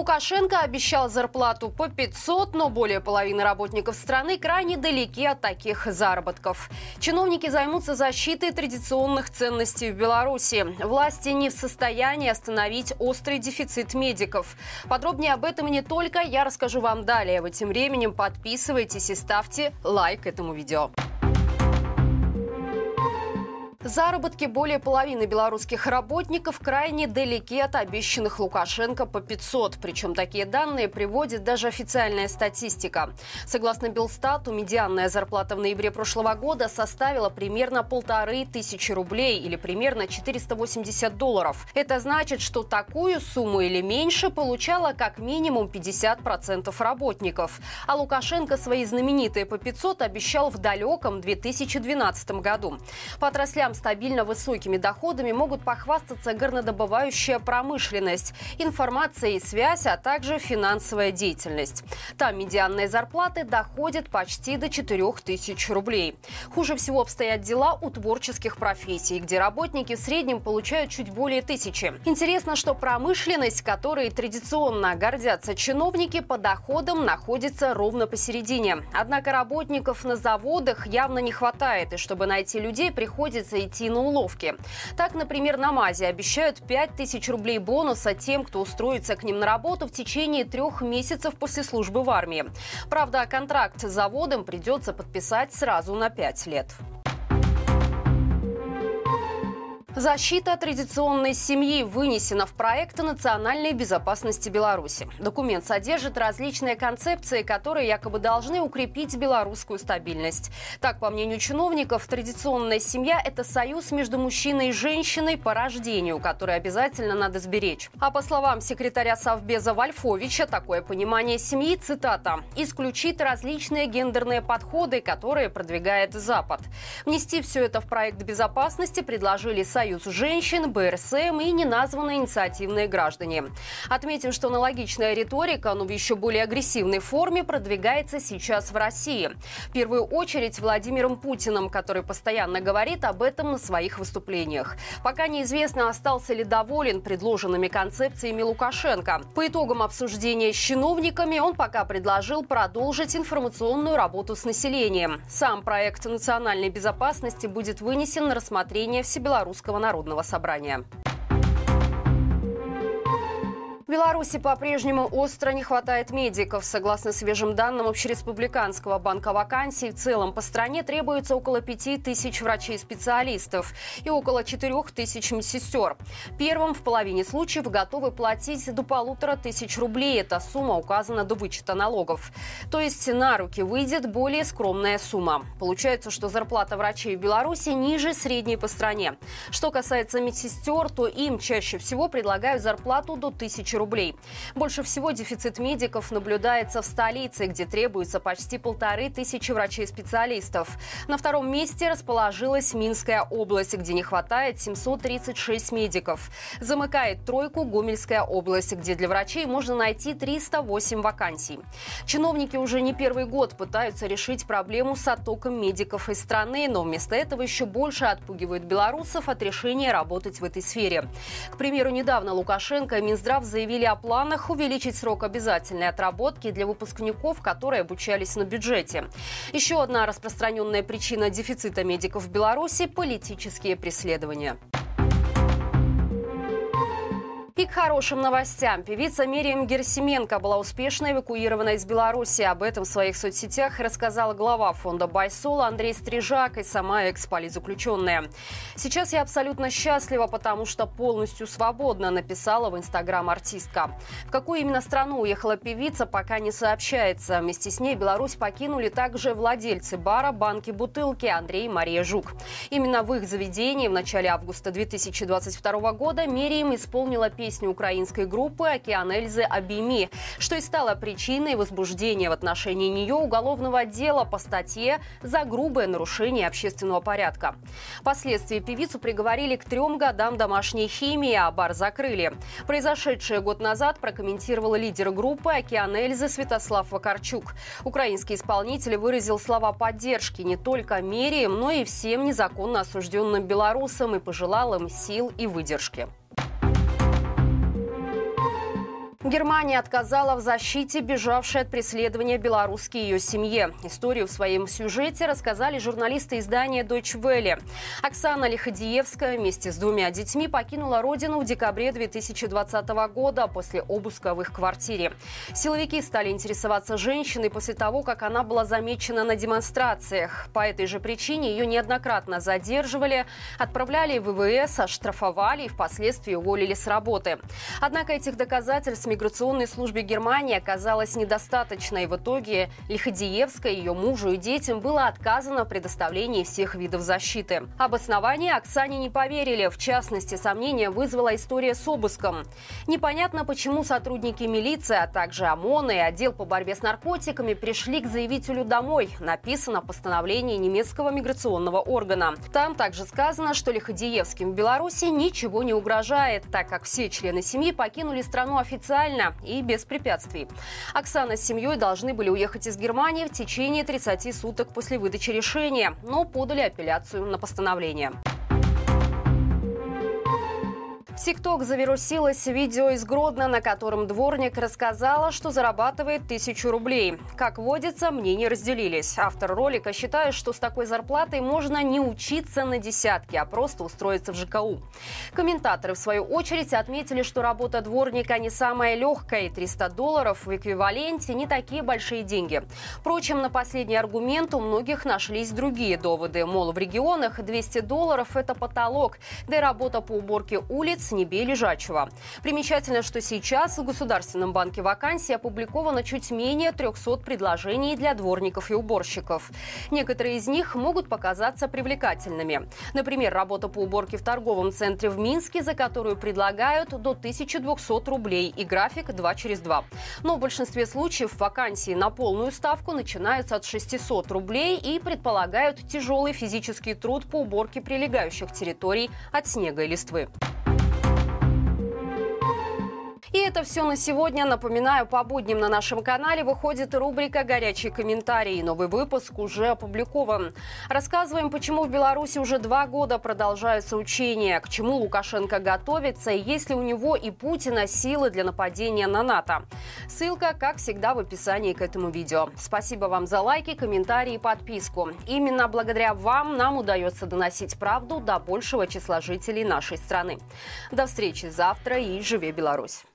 Лукашенко обещал зарплату по 500, но более половины работников страны крайне далеки от таких заработков. Чиновники займутся защитой традиционных ценностей в Беларуси. Власти не в состоянии остановить острый дефицит медиков. Подробнее об этом не только я расскажу вам далее. Вы тем временем подписывайтесь и ставьте лайк этому видео. Заработки более половины белорусских работников крайне далеки от обещанных Лукашенко по 500. Причем такие данные приводит даже официальная статистика. Согласно Белстату, медианная зарплата в ноябре прошлого года составила примерно полторы тысячи рублей или примерно 480 долларов. Это значит, что такую сумму или меньше получала как минимум 50% работников. А Лукашенко свои знаменитые по 500 обещал в далеком 2012 году. По отраслям стабильно высокими доходами могут похвастаться горнодобывающая промышленность, информация и связь, а также финансовая деятельность. Там медианные зарплаты доходят почти до 4000 рублей. Хуже всего обстоят дела у творческих профессий, где работники в среднем получают чуть более тысячи. Интересно, что промышленность, которой традиционно гордятся чиновники, по доходам находится ровно посередине. Однако работников на заводах явно не хватает, и чтобы найти людей, приходится идти на уловки. Так, например, на МАЗе обещают 5000 рублей бонуса тем, кто устроится к ним на работу в течение трех месяцев после службы в армии. Правда, контракт с заводом придется подписать сразу на 5 лет. Защита традиционной семьи вынесена в проект национальной безопасности Беларуси. Документ содержит различные концепции, которые якобы должны укрепить белорусскую стабильность. Так, по мнению чиновников, традиционная семья – это союз между мужчиной и женщиной по рождению, который обязательно надо сберечь. А по словам секретаря Совбеза Вальфовича, такое понимание семьи, цитата, «исключит различные гендерные подходы, которые продвигает Запад». Внести все это в проект безопасности предложили Союз женщин, БРСМ и неназванные инициативные граждане. Отметим, что аналогичная риторика, но в еще более агрессивной форме, продвигается сейчас в России. В первую очередь Владимиром Путиным, который постоянно говорит об этом на своих выступлениях. Пока неизвестно, остался ли доволен предложенными концепциями Лукашенко. По итогам обсуждения с чиновниками он пока предложил продолжить информационную работу с населением. Сам проект национальной безопасности будет вынесен на рассмотрение Всебелорусского Всероссийского народного собрания. В Беларуси по-прежнему остро не хватает медиков. Согласно свежим данным Общереспубликанского банка вакансий, в целом по стране требуется около 5 тысяч врачей-специалистов и около 4 тысяч медсестер. Первым в половине случаев готовы платить до полутора тысяч рублей. Эта сумма указана до вычета налогов. То есть на руки выйдет более скромная сумма. Получается, что зарплата врачей в Беларуси ниже средней по стране. Что касается медсестер, то им чаще всего предлагают зарплату до тысячи рублей. Больше всего дефицит медиков наблюдается в столице, где требуется почти полторы тысячи врачей-специалистов. На втором месте расположилась Минская область, где не хватает 736 медиков. Замыкает тройку Гомельская область, где для врачей можно найти 308 вакансий. Чиновники уже не первый год пытаются решить проблему с оттоком медиков из страны, но вместо этого еще больше отпугивают белорусов от решения работать в этой сфере. К примеру, недавно Лукашенко и Минздрав заявили, заявили о планах увеличить срок обязательной отработки для выпускников, которые обучались на бюджете. Еще одна распространенная причина дефицита медиков в Беларуси – политические преследования. И к хорошим новостям. Певица Мирием Герсименко была успешно эвакуирована из Беларуси. Об этом в своих соцсетях рассказала глава фонда Байсола Андрей Стрижак и сама экс-политзаключенная. «Сейчас я абсолютно счастлива, потому что полностью свободна», написала в Инстаграм артистка. В какую именно страну уехала певица, пока не сообщается. Вместе с ней Беларусь покинули также владельцы бара «Банки Бутылки» Андрей и Мария Жук. Именно в их заведении в начале августа 2022 года Мирием исполнила песню песню украинской группы «Океан Эльзы Обими», что и стало причиной возбуждения в отношении нее уголовного дела по статье за грубое нарушение общественного порядка. Впоследствии певицу приговорили к трем годам домашней химии, а бар закрыли. Произошедшее год назад прокомментировал лидер группы «Океан Эльзы» Святослав Вакарчук. Украинский исполнитель выразил слова поддержки не только Мерием, но и всем незаконно осужденным белорусам и пожелал им сил и выдержки. Германия отказала в защите бежавшей от преследования белорусской ее семье. Историю в своем сюжете рассказали журналисты издания Deutsche Welle. Оксана Лиходиевская вместе с двумя детьми покинула родину в декабре 2020 года после обыска в их квартире. Силовики стали интересоваться женщиной после того, как она была замечена на демонстрациях. По этой же причине ее неоднократно задерживали, отправляли в ВВС, оштрафовали и впоследствии уволили с работы. Однако этих доказательств миграционной службе Германии оказалось недостаточно, и в итоге Лиходиевской, ее мужу и детям было отказано в предоставлении всех видов защиты. Об основании Оксане не поверили. В частности, сомнения вызвала история с обыском. Непонятно, почему сотрудники милиции, а также ОМОН и отдел по борьбе с наркотиками пришли к заявителю домой. Написано в постановлении немецкого миграционного органа. Там также сказано, что Лиходиевским в Беларуси ничего не угрожает, так как все члены семьи покинули страну официально и без препятствий. Оксана с семьей должны были уехать из Германии в течение 30 суток после выдачи решения, но подали апелляцию на постановление. ТикТок завирусилось видео из Гродно, на котором дворник рассказала, что зарабатывает тысячу рублей. Как водится, мнения разделились. Автор ролика считает, что с такой зарплатой можно не учиться на десятки, а просто устроиться в ЖКУ. Комментаторы, в свою очередь, отметили, что работа дворника не самая легкая, и 300 долларов в эквиваленте не такие большие деньги. Впрочем, на последний аргумент у многих нашлись другие доводы. Мол, в регионах 200 долларов – это потолок, да и работа по уборке улиц с небе лежачего. Примечательно, что сейчас в Государственном банке вакансий опубликовано чуть менее 300 предложений для дворников и уборщиков. Некоторые из них могут показаться привлекательными. Например, работа по уборке в торговом центре в Минске, за которую предлагают до 1200 рублей и график 2 через 2. Но в большинстве случаев вакансии на полную ставку начинаются от 600 рублей и предполагают тяжелый физический труд по уборке прилегающих территорий от снега и листвы. И это все на сегодня. Напоминаю, по будням на нашем канале выходит рубрика «Горячие комментарии». Новый выпуск уже опубликован. Рассказываем, почему в Беларуси уже два года продолжаются учения, к чему Лукашенко готовится и есть ли у него и Путина силы для нападения на НАТО. Ссылка, как всегда, в описании к этому видео. Спасибо вам за лайки, комментарии и подписку. Именно благодаря вам нам удается доносить правду до большего числа жителей нашей страны. До встречи завтра и живи Беларусь!